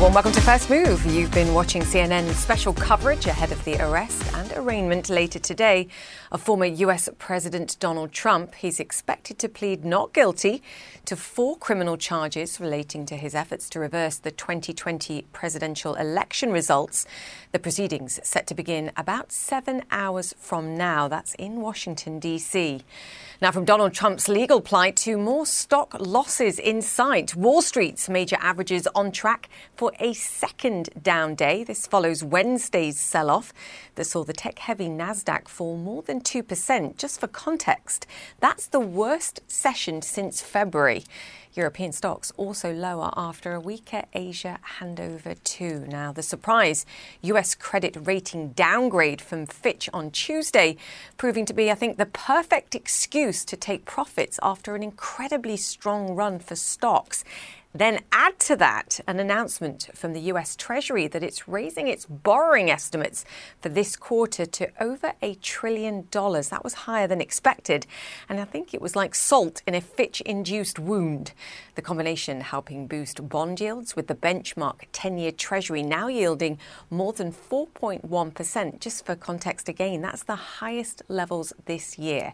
Warm welcome to First Move. You've been watching CNN's special coverage ahead of the arrest and arraignment later today of former US President Donald Trump. He's expected to plead not guilty to four criminal charges relating to his efforts to reverse the 2020 presidential election results. The proceedings set to begin about seven hours from now. That's in Washington, D.C. Now, from Donald Trump's legal plight to more stock losses in sight. Wall Street's major averages on track for a second down day. This follows Wednesday's sell off that saw the tech heavy NASDAQ fall more than 2%. Just for context, that's the worst session since February. European stocks also lower after a weaker Asia handover too. Now, the surprise US credit rating downgrade from Fitch on Tuesday, proving to be, I think, the perfect excuse to take profits after an incredibly strong run for stocks. Then add to that an announcement from the US Treasury that it's raising its borrowing estimates for this quarter to over a trillion dollars. That was higher than expected. And I think it was like salt in a Fitch induced wound. The combination helping boost bond yields with the benchmark 10 year Treasury now yielding more than 4.1%. Just for context again, that's the highest levels this year.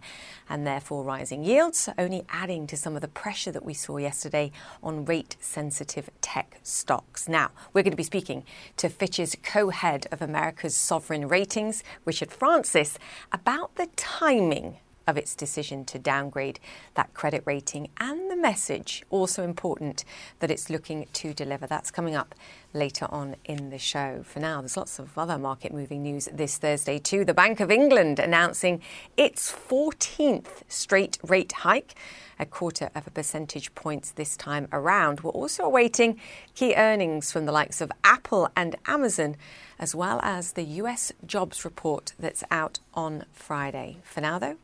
And therefore, rising yields only adding to some of the pressure that we saw yesterday on rate sensitive tech stocks. Now, we're going to be speaking to Fitch's co head of America's sovereign ratings, Richard Francis, about the timing of its decision to downgrade that credit rating and the message, also important, that it's looking to deliver. That's coming up later on in the show. For now, there's lots of other market moving news this Thursday, too. The Bank of England announcing its 14th straight rate hike a quarter of a percentage points this time around. We're also awaiting key earnings from the likes of Apple and Amazon, as well as the US jobs report that's out on Friday. For now, though,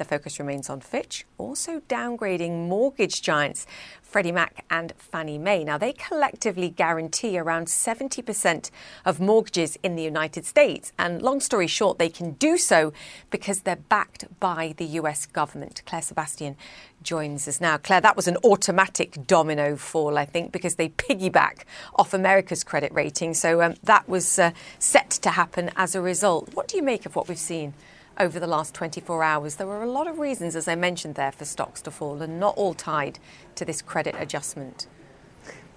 the focus remains on Fitch, also downgrading mortgage giants Freddie Mac and Fannie Mae. Now, they collectively guarantee around 70% of mortgages in the United States. And long story short, they can do so because they're backed by the US government. Claire Sebastian joins us now. Claire, that was an automatic domino fall, I think, because they piggyback off America's credit rating. So um, that was uh, set to happen as a result. What do you make of what we've seen? Over the last 24 hours. There were a lot of reasons, as I mentioned there, for stocks to fall, and not all tied to this credit adjustment.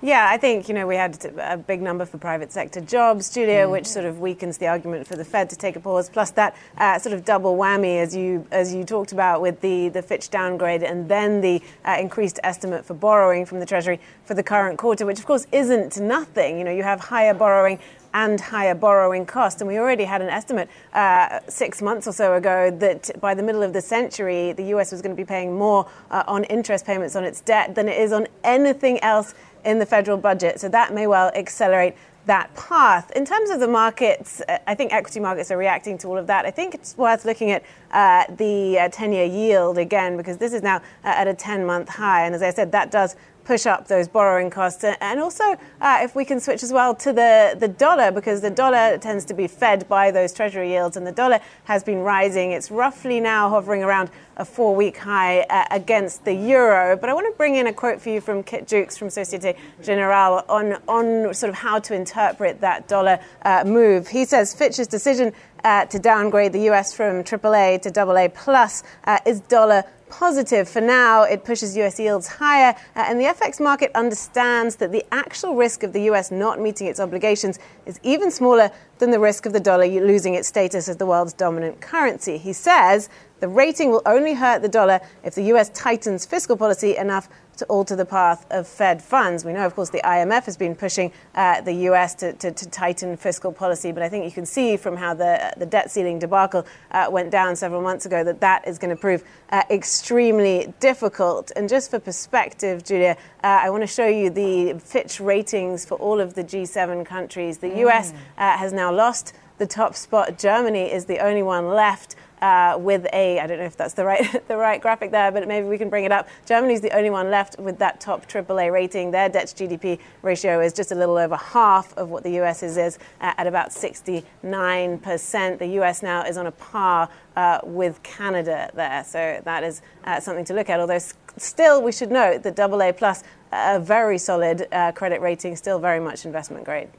Yeah, I think you know we had a big number for private sector jobs, Julia, mm. which sort of weakens the argument for the Fed to take a pause. Plus that uh, sort of double whammy, as you as you talked about, with the the Fitch downgrade and then the uh, increased estimate for borrowing from the Treasury for the current quarter, which of course isn't nothing. You know, you have higher borrowing and higher borrowing costs. And we already had an estimate uh, six months or so ago that by the middle of the century, the US was going to be paying more uh, on interest payments on its debt than it is on anything else in the federal budget. So that may well accelerate that path. In terms of the markets, uh, I think equity markets are reacting to all of that. I think it's worth looking at uh, the 10 uh, year yield again because this is now uh, at a 10 month high. And as I said, that does push up those borrowing costs. And also, uh, if we can switch as well to the, the dollar, because the dollar tends to be fed by those treasury yields, and the dollar has been rising. It's roughly now hovering around a four week high uh, against the euro. But I want to bring in a quote for you from Kit Juckes from Societe Generale on, on sort of how to interpret that dollar uh, move. He says Fitch's decision uh, to downgrade the US from AAA to AA plus uh, is dollar positive. For now, it pushes US yields higher, uh, and the FX market understands that the actual risk of the US not meeting its obligations is even smaller than the risk of the dollar losing its status as the world's dominant currency. He says the rating will only hurt the dollar if the US tightens fiscal policy enough to alter the path of Fed funds. We know, of course, the IMF has been pushing uh, the US to, to, to, tighten fiscal policy, but I think you can see from how the, the debt ceiling debacle uh, went down several months ago that that is going to prove uh, extremely difficult. And just for perspective, Julia, uh, I want to show you the Fitch ratings for all of the G7 countries. The mm. US uh, has now lost the top spot. Germany is the only one left uh, with a, I don't know if that's the right, the right graphic there, but maybe we can bring it up. Germany's the only one left with that top AAA rating. Their debt to GDP ratio is just a little over half of what the US's is uh, at about 69%. The US now is on a par uh, with Canada there. So that is uh, something to look at. Although still, we should note that AA plus, a very solid uh, credit rating, still very much investment grade.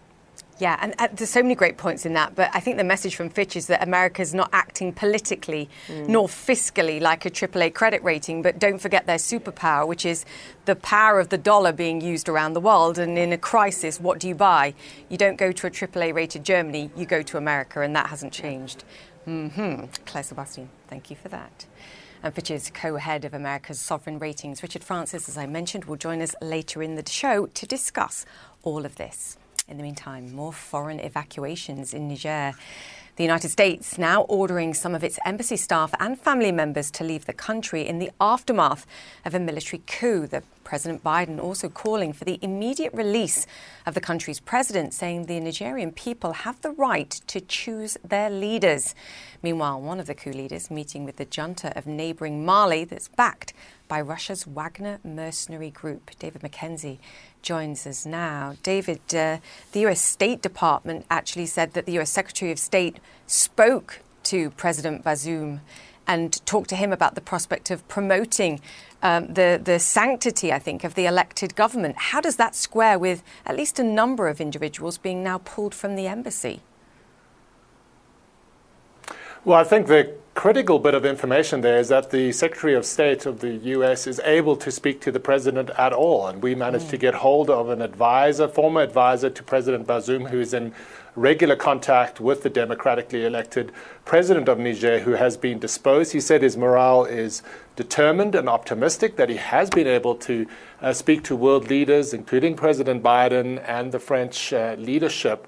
Yeah, and uh, there's so many great points in that. But I think the message from Fitch is that America's not acting politically mm. nor fiscally like a AAA credit rating. But don't forget their superpower, which is the power of the dollar being used around the world. And in a crisis, what do you buy? You don't go to a AAA rated Germany, you go to America, and that hasn't changed. Mm-hmm. Claire Sebastian, thank you for that. And Fitch's co head of America's sovereign ratings, Richard Francis, as I mentioned, will join us later in the show to discuss all of this. In the meantime, more foreign evacuations in Niger. The United States now ordering some of its embassy staff and family members to leave the country in the aftermath of a military coup. The President Biden also calling for the immediate release of the country's president, saying the Nigerian people have the right to choose their leaders. Meanwhile, one of the coup leaders meeting with the junta of neighboring Mali that's backed by Russia's Wagner mercenary group. David McKenzie joins us now. David, uh, the US State Department actually said that the US Secretary of State spoke to President Bazoum and talked to him about the prospect of promoting um, the, the sanctity, I think, of the elected government. How does that square with at least a number of individuals being now pulled from the embassy? Well, I think the critical bit of information there is that the Secretary of State of the US is able to speak to the president at all. And we managed mm. to get hold of an advisor, former advisor to President Bazoum, who is in regular contact with the democratically elected president of Niger, who has been disposed. He said his morale is determined and optimistic, that he has been able to uh, speak to world leaders, including President Biden and the French uh, leadership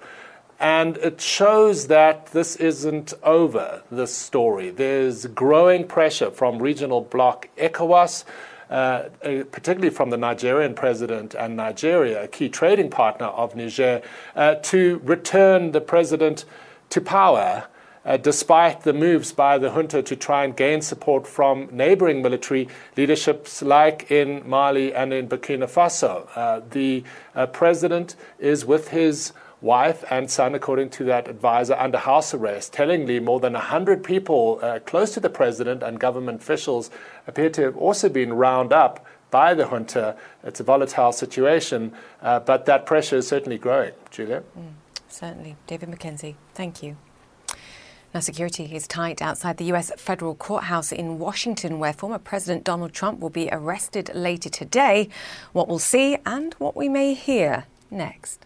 and it shows that this isn't over, this story. There's growing pressure from regional bloc ECOWAS, uh, uh, particularly from the Nigerian president and Nigeria, a key trading partner of Niger, uh, to return the president to power. Uh, despite the moves by the junta to try and gain support from neighboring military leaderships like in Mali and in Burkina Faso. Uh, the uh, president is with his wife and son, according to that advisor, under house arrest. Tellingly, more than 100 people uh, close to the president and government officials appear to have also been round up by the junta. It's a volatile situation, uh, but that pressure is certainly growing. Julia? Mm, certainly. David McKenzie, thank you. Now, security is tight outside the U.S. federal courthouse in Washington, where former President Donald Trump will be arrested later today. What we'll see and what we may hear next.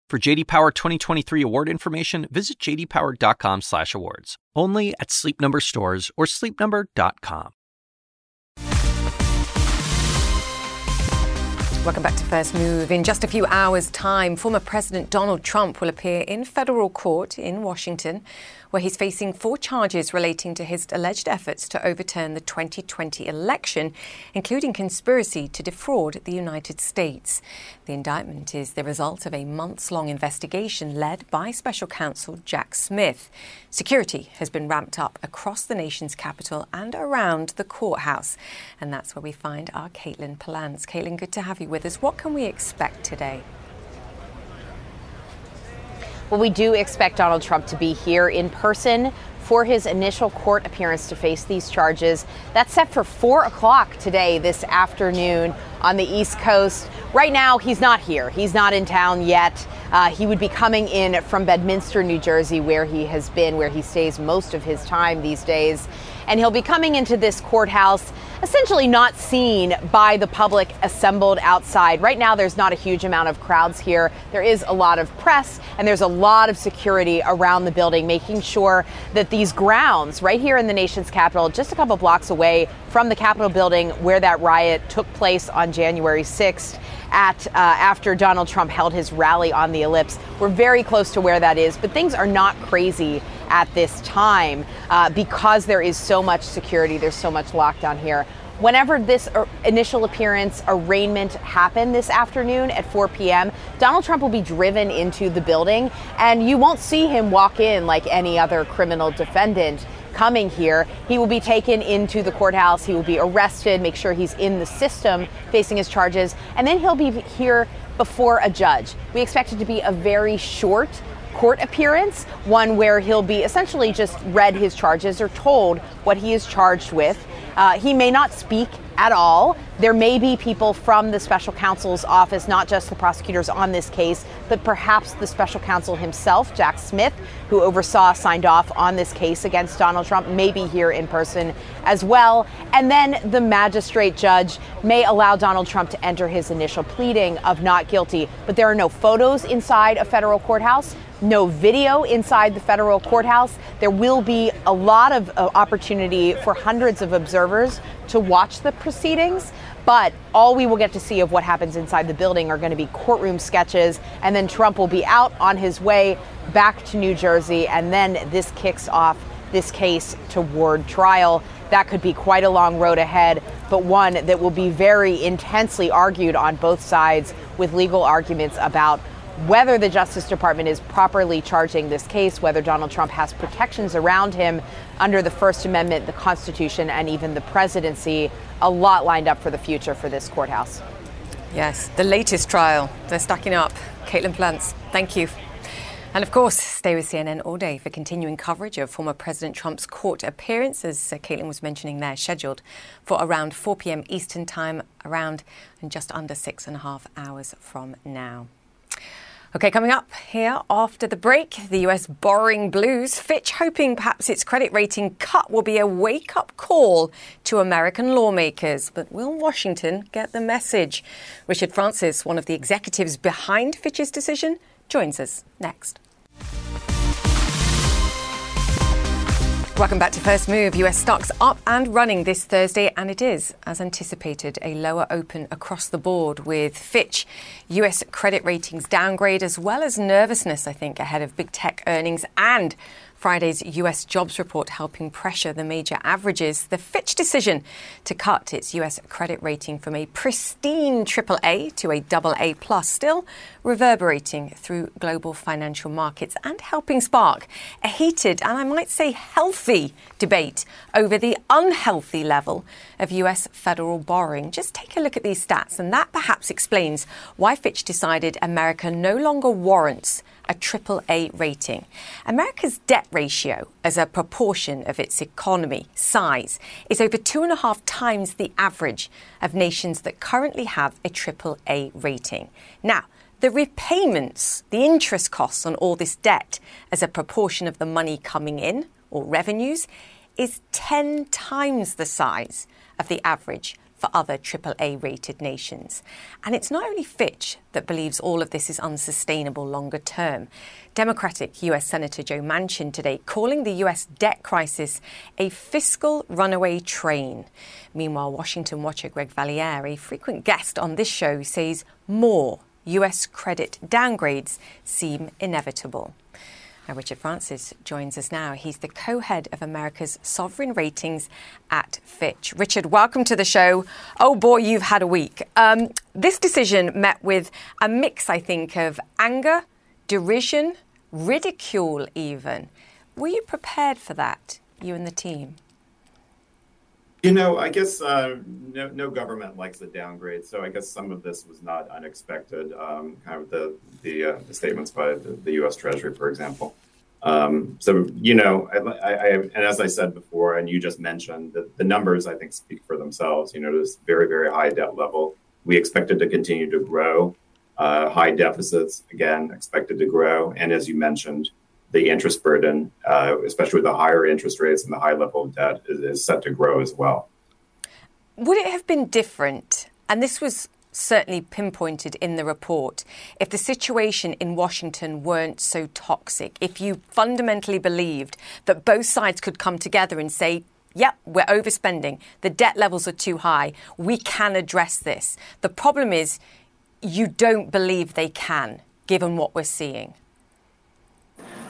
For JD Power 2023 award information, visit jdpower.com/awards. Only at Sleep Number stores or sleepnumber.com. Welcome back to First Move. In just a few hours' time, former President Donald Trump will appear in federal court in Washington where he's facing four charges relating to his alleged efforts to overturn the 2020 election, including conspiracy to defraud the United States. The indictment is the result of a months long investigation led by special counsel Jack Smith. Security has been ramped up across the nation's capital and around the courthouse. And that's where we find our Katelyn Polantz. Katelyn, good to have you with us. What can we expect today? Well, we do expect Donald Trump to be here in person for his initial court appearance to face these charges. That's set for 4 o'clock today, this afternoon on the East Coast. Right now, he's not here. He's not in town yet. Uh, he would be coming in from Bedminster, New Jersey, where he has been, where he stays most of his time these days. And he'll be coming into this courthouse essentially not seen by the public assembled outside. Right now, there's not a huge amount of crowds here. There is a lot of press and there's a lot of security around the building, making sure that these grounds right here in the nation's capital, just a couple blocks away from the Capitol building where that riot took place on January 6th, at uh, after Donald Trump held his rally on the ellipse. We're very close to where that is, but things are not crazy at this time uh, because there is so much security, there's so much lockdown here. Whenever this uh, initial appearance arraignment happened this afternoon at 4 p.m., Donald Trump will be driven into the building, and you won't see him walk in like any other criminal defendant coming here. He will be taken into the courthouse. He will be arrested, make sure he's in the system facing his charges, and then he'll be here before a judge. We expect it to be a very short court appearance, one where he'll be essentially just read his charges or told what he is charged with. Uh, he may not speak at all. There may be people from the special counsel's office, not just the prosecutors on this case, but perhaps the special counsel himself, Jack Smith, who oversaw, signed off on this case against Donald Trump, may be here in person as well. And then the magistrate judge may allow Donald Trump to enter his initial pleading of not guilty. But there are no photos inside a federal courthouse no video inside the federal courthouse. There will be a lot of uh, opportunity for hundreds of observers to watch the proceedings, but all we will get to see of what happens inside the building are going to be courtroom sketches, and then Trump will be out on his way back to New Jersey, and then this kicks off this case toward trial. That could be quite a long road ahead, but one that will be very intensely argued on both sides with legal arguments about whether the Justice Department is properly charging this case, whether Donald Trump has protections around him under the First Amendment, the Constitution, and even the presidency. A lot lined up for the future for this courthouse. Yes, the latest trial. They're stacking up. Katelyn Polantz, thank you. And of course, stay with CNN all day for continuing coverage of former President Trump's court appearance, as uh, Katelyn was mentioning there, scheduled for around 4 p.m. Eastern Time, around and just under six and a half hours from now. Okay, coming up here after the break, the US borrowing blues. Fitch hoping perhaps its credit rating cut will be a wake up call to American lawmakers. But will Washington get the message? Richard Francis, one of the executives behind Fitch's decision, joins us next. Welcome back to First Move. US stocks up and running this Thursday, and it is, as anticipated, a lower open across the board with Fitch, US credit ratings downgrade, as well as nervousness, I think, ahead of big tech earnings and Friday's US jobs report helping pressure the major averages. The Fitch decision to cut its US credit rating from a pristine AAA to a AA plus still reverberating through global financial markets and helping spark a heated and I might say healthy debate over the unhealthy level of US federal borrowing. Just take a look at these stats and that perhaps explains why Fitch decided America no longer warrants a AAA rating. America's debt ratio as a proportion of its economy size is over two and a half times the average of nations that currently have a AAA rating. Now, the repayments, the interest costs on all this debt as a proportion of the money coming in or revenues is 10 times the size of the average for other AAA rated nations. And it's not only Fitch that believes all of this is unsustainable longer term. Democratic US Senator Joe Manchin today calling the US debt crisis a fiscal runaway train. Meanwhile, Washington watcher Greg Valliere, a frequent guest on this show, says more US credit downgrades seem inevitable. Now, Richard Francis joins us now. He's the co head of America's sovereign ratings at Fitch. Richard, welcome to the show. Oh boy, you've had a week. Um, this decision met with a mix, I think, of anger, derision, ridicule, even. Were you prepared for that, you and the team? You know, I guess uh, no, no, government likes a downgrade, so I guess some of this was not unexpected. Um, kind of the the, uh, the statements by the, the, U.S. Treasury, for example. Um, so you know, I, I, I, and as I said before, and you just mentioned, that the numbers I think speak for themselves. You know, this very very high debt level. We expected to continue to grow. Uh, high deficits again expected to grow, and as you mentioned, the interest burden, uh, especially with the higher interest rates and the high level of debt, is, is set to grow as well. Would it have been different? And this was certainly pinpointed in the report. If the situation in Washington weren't so toxic, if you fundamentally believed that both sides could come together and say, Yep, we're overspending. The debt levels are too high. We can address this. The problem is you don't believe they can, given what we're seeing.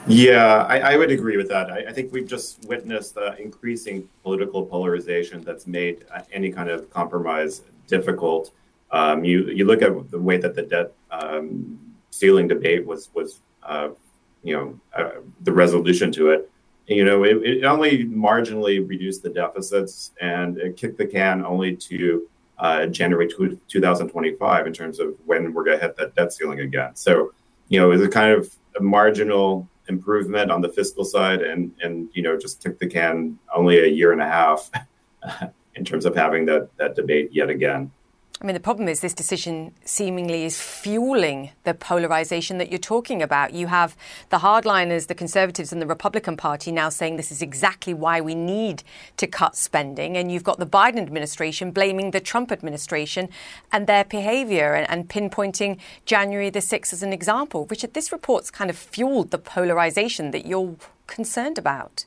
Yeah, I, I, would agree with that. I, I think we've just witnessed uh, increasing political polarization that's made uh, any kind of compromise difficult. Um, you you look at the way that the debt um, ceiling debate was was uh, you know uh, the resolution to it. You know, it, it, only marginally reduced the deficits and it kicked the can only to uh, January 2025 in terms of when we're going to hit that debt ceiling again. So, you know, it's a kind of a marginal improvement on the fiscal side and and you know just took the can only a year and a half in terms of having that that debate yet again. I mean, the problem is this decision seemingly is fueling the polarization that you're talking about. You have the hardliners, the Conservatives, and the Republican Party now saying this is exactly why we need to cut spending. And you've got the Biden administration blaming the Trump administration and their behavior and, and pinpointing January the 6th as an example. Richard, this report's kind of fueled the polarization that you're concerned about.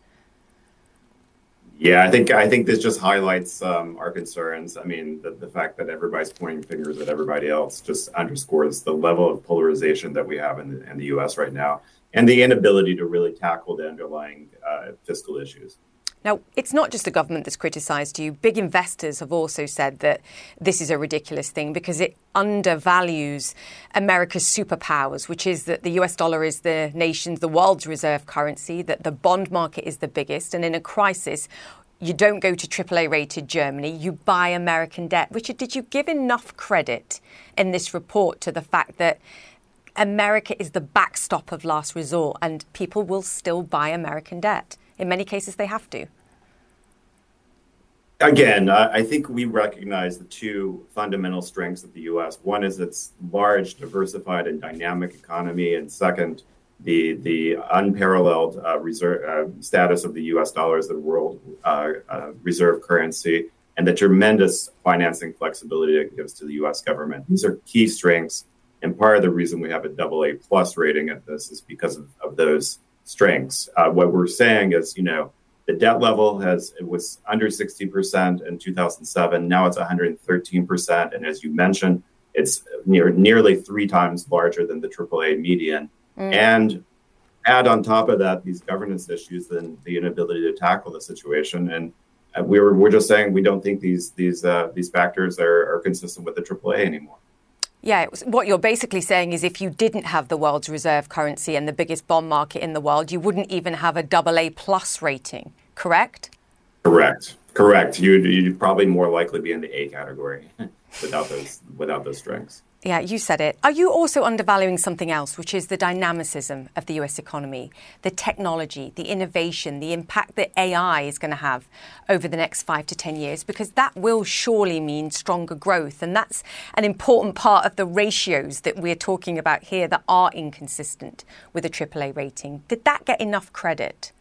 Yeah, I think I think this just highlights um, our concerns. I mean, the, the fact that everybody's pointing fingers at everybody else just underscores the level of polarization that we have in the, in the U.S. right now, and the inability to really tackle the underlying uh, fiscal issues. Now, it's not just the government that's criticised you. Big investors have also said that this is a ridiculous thing because it undervalues America's superpowers, which is that the US dollar is the nation's, the world's reserve currency, that the bond market is the biggest. And in a crisis, you don't go to AAA rated Germany, you buy American debt. Richard, did you give enough credit in this report to the fact that America is the backstop of last resort and people will still buy American debt? In many cases, they have to. Again, I think we recognize the two fundamental strengths of the U.S. One is its large, diversified, and dynamic economy, and second, the the unparalleled uh, reserve uh, status of the U.S. dollar as the world uh, uh, reserve currency, and the tremendous financing flexibility it gives to the U.S. government. These are key strengths, and part of the reason we have a double A plus rating at this is because of, of those strengths. Uh, what we're saying is, you know, the debt level has it was under 60% in 2007. Now it's 113%, and as you mentioned, it's near nearly three times larger than the AAA median. Mm. And add on top of that these governance issues and the inability to tackle the situation. And uh, we're we're just saying we don't think these these uh, these factors are, are consistent with the AAA anymore. Yeah, what you're basically saying is if you didn't have the world's reserve currency and the biggest bond market in the world, you wouldn't even have a double A plus rating, correct? Correct. Correct. You'd, you'd probably more likely be in the A category without those without those strengths. Yeah, you said it. Are you also undervaluing something else, which is the dynamicism of the US economy, the technology, the innovation, the impact that AI is going to have over the next five to 10 years? Because that will surely mean stronger growth. And that's an important part of the ratios that we're talking about here that are inconsistent with a AAA rating. Did that get enough credit?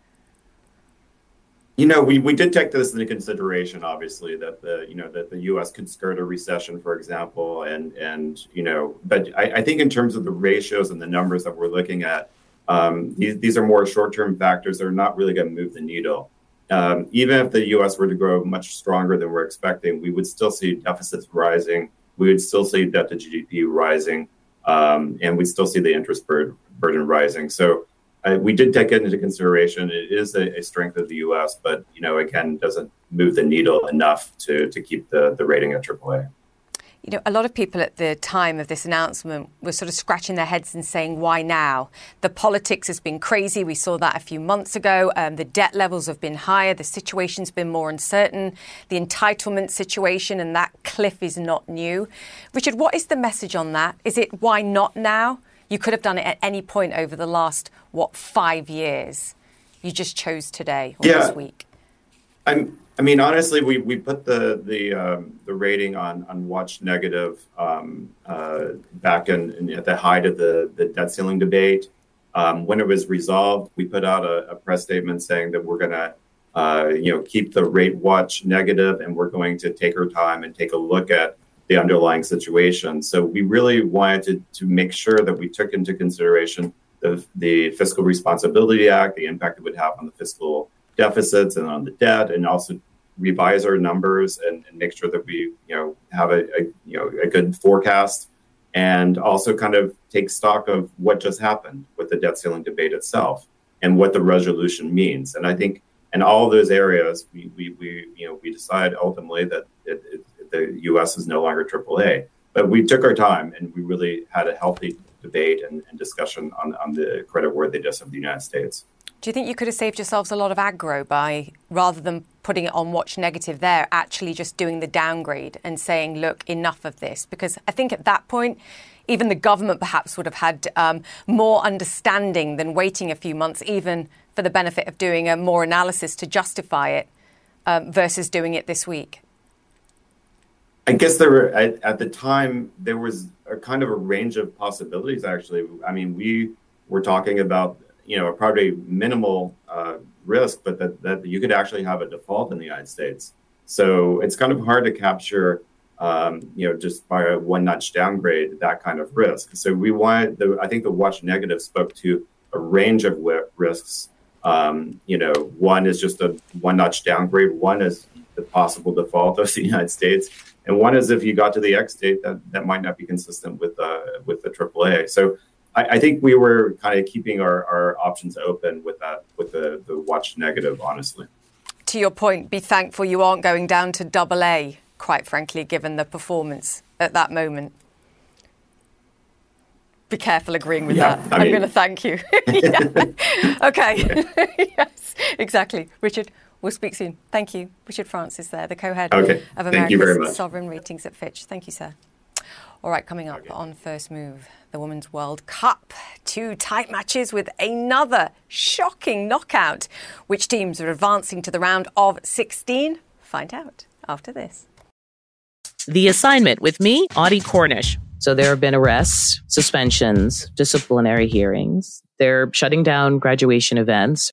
You know, we, we did take this into consideration, obviously, that the you know that the U.S. could skirt a recession, for example, and and you know, but I, I think in terms of the ratios and the numbers that we're looking at, um, these these are more short-term factors. They're not really going to move the needle. Um, even if the U.S. were to grow much stronger than we're expecting, we would still see deficits rising. We would still see debt to GDP rising, um, and we'd still see the interest burden rising. So we did take it into consideration. It is a, a, strength of the U.S., but you know, again, doesn't move the needle enough to to keep the the rating at AAA. You know, a lot of people at the time of this announcement were sort of scratching their heads and saying, why now? The politics has been crazy. We saw that a few months ago. Um, the debt levels have been higher. The situation's been more uncertain. The entitlement situation and that cliff is not new. Richard, what is the message on that? Is it why not now? You could have done it at any point over the last, what, five years. You just chose today or yeah. this week. I'm, I mean, honestly, we, we put the the um, the rating on on watch negative um, uh, back in, in, at the height of the the debt ceiling debate. Um, when it was resolved, we put out a, a press statement saying that we're going to uh, you know keep the rate watch negative, and we're going to take our time and take a look at the underlying situation. So we really wanted to, to make sure that we took into consideration the, the Fiscal Responsibility Act, the impact it would have on the fiscal deficits and on the debt, and also revise our numbers and, and make sure that we you know have a, a, you know a good forecast and also kind of take stock of what just happened with the debt ceiling debate itself and what the resolution means. And I think in all those areas, we, we, we you know we decide ultimately that it, it, the U.S. is no longer AAA. But we took our time and we really had a healthy debate and, and discussion on, on the creditworthiness of the United States. Do you think you could have saved yourselves a lot of aggro by, rather than putting it on watch negative there, actually just doing the downgrade and saying, look, enough of this? Because I think at that point, even the government perhaps would have had um, more understanding than waiting a few months, even for the benefit of doing a more analysis to justify it um, versus doing it this week. I guess there were at, at, the time there was a kind of a range of possibilities. Actually, I mean, we were talking about you know probably minimal uh, risk, but that that you could actually have a default in the United States. So it's kind of hard to capture, um, you know, just by a one notch downgrade that kind of risk. So we wanted the I think the watch negative spoke to a range of risks. Um, you know, one is just a one notch downgrade. One is the possible default of the United States and one is if you got to the X date, that that might not be consistent with uh, with the AAA. So I, I, think we were kind of keeping our, our options open with that with the the watch negative, honestly. To your point, be thankful you aren't going down to double A. Quite frankly, given the performance at that moment. Be careful agreeing with yeah, that. I am going to thank you. okay. yes, exactly. Richard. We'll speak soon. Thank you. Richard Francis there, the co-head okay. of America's Sovereign Ratings at Fitch. Thank you, sir. All right, coming up okay. on First Move, the Women's World Cup. Two tight matches with another shocking knockout. Which teams are advancing to the round of 16? Find out after this. The assignment with me, Audie Cornish. So there have been arrests, suspensions, disciplinary hearings. They're shutting down graduation events.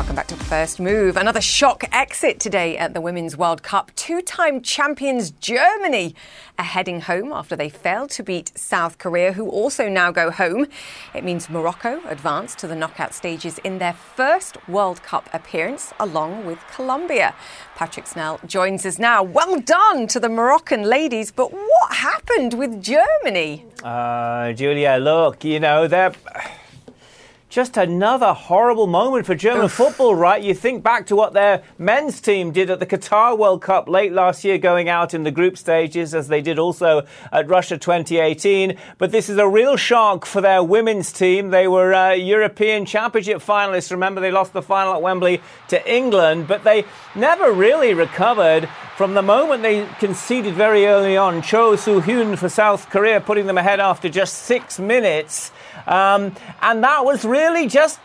Welcome back to First Move. Another shock exit today at the Women's World Cup. Two time champions Germany are heading home after they failed to beat South Korea, who also now go home. It means Morocco advanced to the knockout stages in their first World Cup appearance, along with Colombia. Patrick Snell joins us now. Well done to the Moroccan ladies, but what happened with Germany? Uh, Julia, look, you know, they're just another horrible moment for German Oof. football, right? You think back to what their men's team did at the Qatar World Cup late last year, going out in the group stages, as they did also at Russia 2018. But this is a real shock for their women's team. They were uh, European Championship finalists. Remember, they lost the final at Wembley to England, but they never really recovered from the moment they conceded very early on. Cho Soo Hyun for South Korea, putting them ahead after just six minutes. Um, and that was really just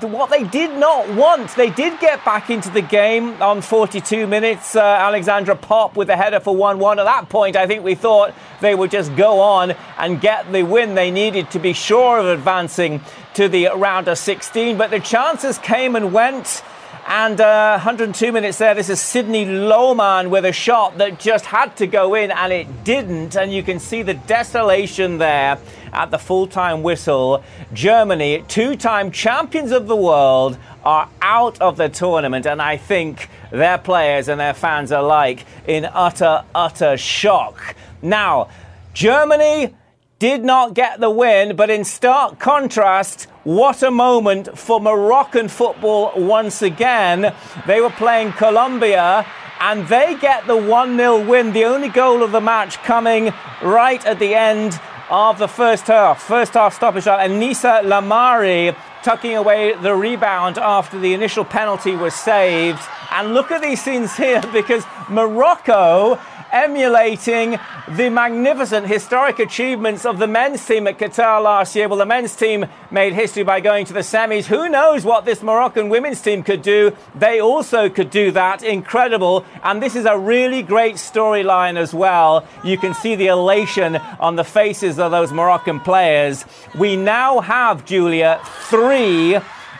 what they did not want. They did get back into the game on 42 minutes. Uh, Alexandra Popp with a header for 1 1. At that point, I think we thought they would just go on and get the win they needed to be sure of advancing to the round of 16. But the chances came and went. And uh, 102 minutes there. This is Sydney Lohmann with a shot that just had to go in and it didn't. And you can see the desolation there at the full time whistle. Germany, two time champions of the world, are out of the tournament. And I think their players and their fans alike in utter, utter shock. Now, Germany did not get the win, but in stark contrast, what a moment for Moroccan football once again. They were playing Colombia and they get the 1 0 win, the only goal of the match coming right at the end of the first half. First half stoppage shot, and Nisa Lahmari tucking away the rebound after the initial penalty was saved. And look at these scenes here because Morocco emulating the magnificent historic achievements of the men's team at Qatar last year. Well, the men's team made history by going to the semis. Who knows what this Moroccan women's team could do? They also could do that. Incredible. And this is a really great storyline as well. You can see the elation on the faces of those Moroccan players. We now have, Julia, three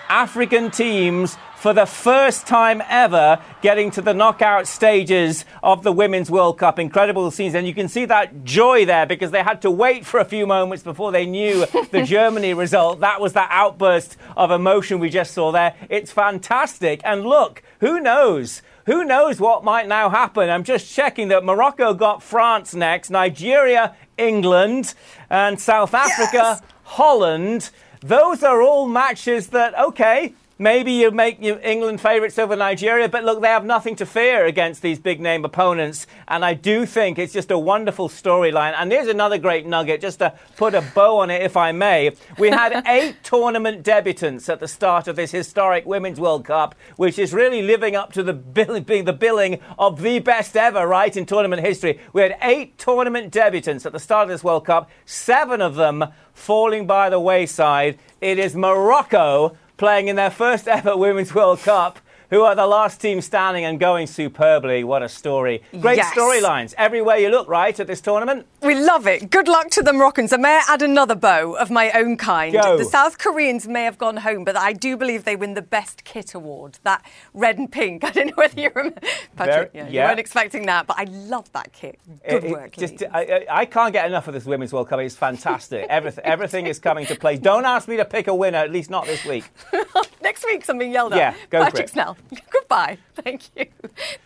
African teams for the first time ever getting to the knockout stages of the Women's World Cup. Incredible scenes. And you can see that joy there because they had to wait for a few moments before they knew the Germany result. That was that outburst of emotion we just saw there. It's fantastic. And look, who knows? Who knows what might now happen? I'm just checking that Morocco got France next, Nigeria, England, and South Africa, yes! Holland. Those are all matches that, okay, Maybe you make England favourites over Nigeria, but look, they have nothing to fear against these big name opponents. And I do think it's just a wonderful storyline. And here's another great nugget, just to put a bow on it, if I may. We had eight tournament debutants at the start of this historic Women's World Cup, which is really living up to the billing, being the billing of the best ever, right, in tournament history. We had eight tournament debutants at the start of this World Cup, seven of them falling by the wayside. It is Morocco playing in their first ever Women's World Cup who are the last team standing and going superbly. What a story. Great yes. storylines everywhere you look, right, at this tournament? We love it. Good luck to the Moroccans. And may I add another bow of my own kind? Go. The South Koreans may have gone home, but I do believe they win the best kit award. That red and pink. I don't know whether you remember. Patrick, Very, yeah, yeah. you weren't expecting that, but I love that kit. Good it, work. It, just, I, I, can't get enough of this Women's World Cup. It's fantastic. everything, everything is coming to play. Don't ask me to pick a winner, at least not this week. Next week, something yelled at. Yeah, go Patrick for it. Snell. Goodbye. Thank you.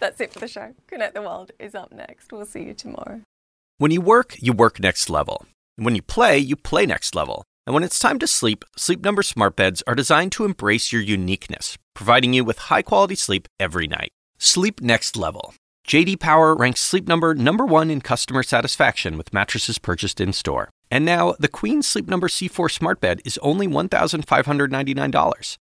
That's it for the show. Connect the World is up next. We'll see you tomorrow. When you work, you work next level. And when you play, you play next level. And when it's time to sleep, Sleep Number smart beds are designed to embrace your uniqueness, providing you with high-quality sleep every night. Sleep next level. JD Power ranks Sleep Number number 1 in customer satisfaction with mattresses purchased in-store. And now, the Queen Sleep Number C4 smart bed is only $1,599.